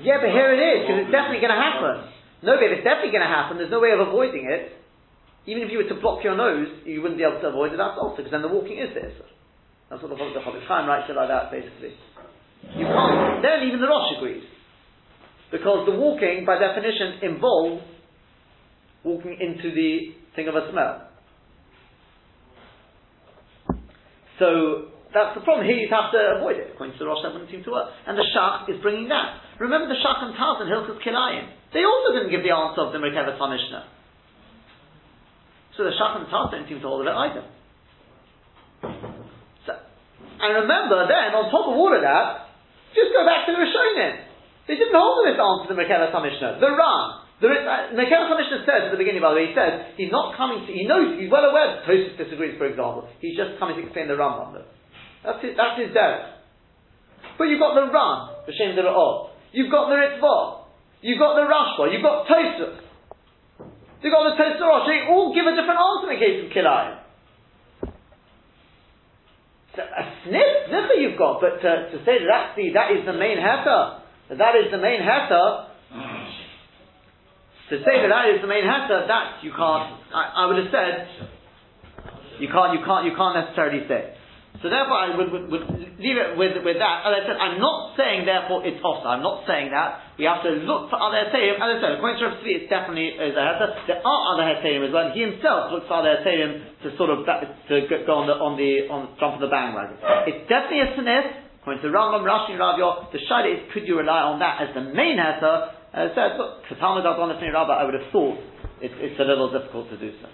Yeah, but here it is, because it's definitely going to happen. No, but it's definitely going to happen, there's no way of avoiding it. Even if you were to block your nose, you wouldn't be able to avoid it That's also, because then the walking is there. That's what the Chofetz Chaim writes it like that, basically. You can't. Then even the Rosh agrees. Because the walking, by definition, involves walking into the thing of a smell. So, that's the problem. Here you'd have to avoid it. According to the Rosh, that wouldn't seem to work. And the Shach is bringing that. Remember the Shach and Taz and Hilchas Kilayim. They also didn't give the answer of the Merkava Mishnah. So the Shach and Taz don't seem to hold of it either. So, and remember then, on top of all of that, just go back to the Rishonim. They didn't hold this answer to Merkava Mishnah. The Ran. The uh, Merkava Mishnah says at the beginning, by the way, he says he's not coming to, he knows, he's well aware that Tosfos disagrees, for example. He's just coming to explain the Rambam though. That's his, that's his derech. But you've got the Ran, the Shem Odd. You've got the Ritva. You've got the Rashba. You've got Tosfos. You've got the Tosfos They all give a different answer in the case of Kilayim. A sniff, zikr you've got, but to, to say that that's the, that is the main heter, that that is the main heter, to say that that is the main heter, that you can't, I, I would have said, you can't, you can't, you can't necessarily say. So therefore, I would, would, would leave it with, with that. As I said, I'm not saying therefore it's off. I'm not saying that. We have to look for other heterim. As I said, according to Rav Tzvi, it's definitely is a heter. There are other heterim as well. He himself looks for other heterim to sort of to go on the on the on jump on the bandwagon. It's definitely a sniff. According to Rambam, Rashi, Ravio, the shaila is could you rely on that as the main heter? As I said, look, for Talmud Rabbi, I would have thought it's a little difficult to do so.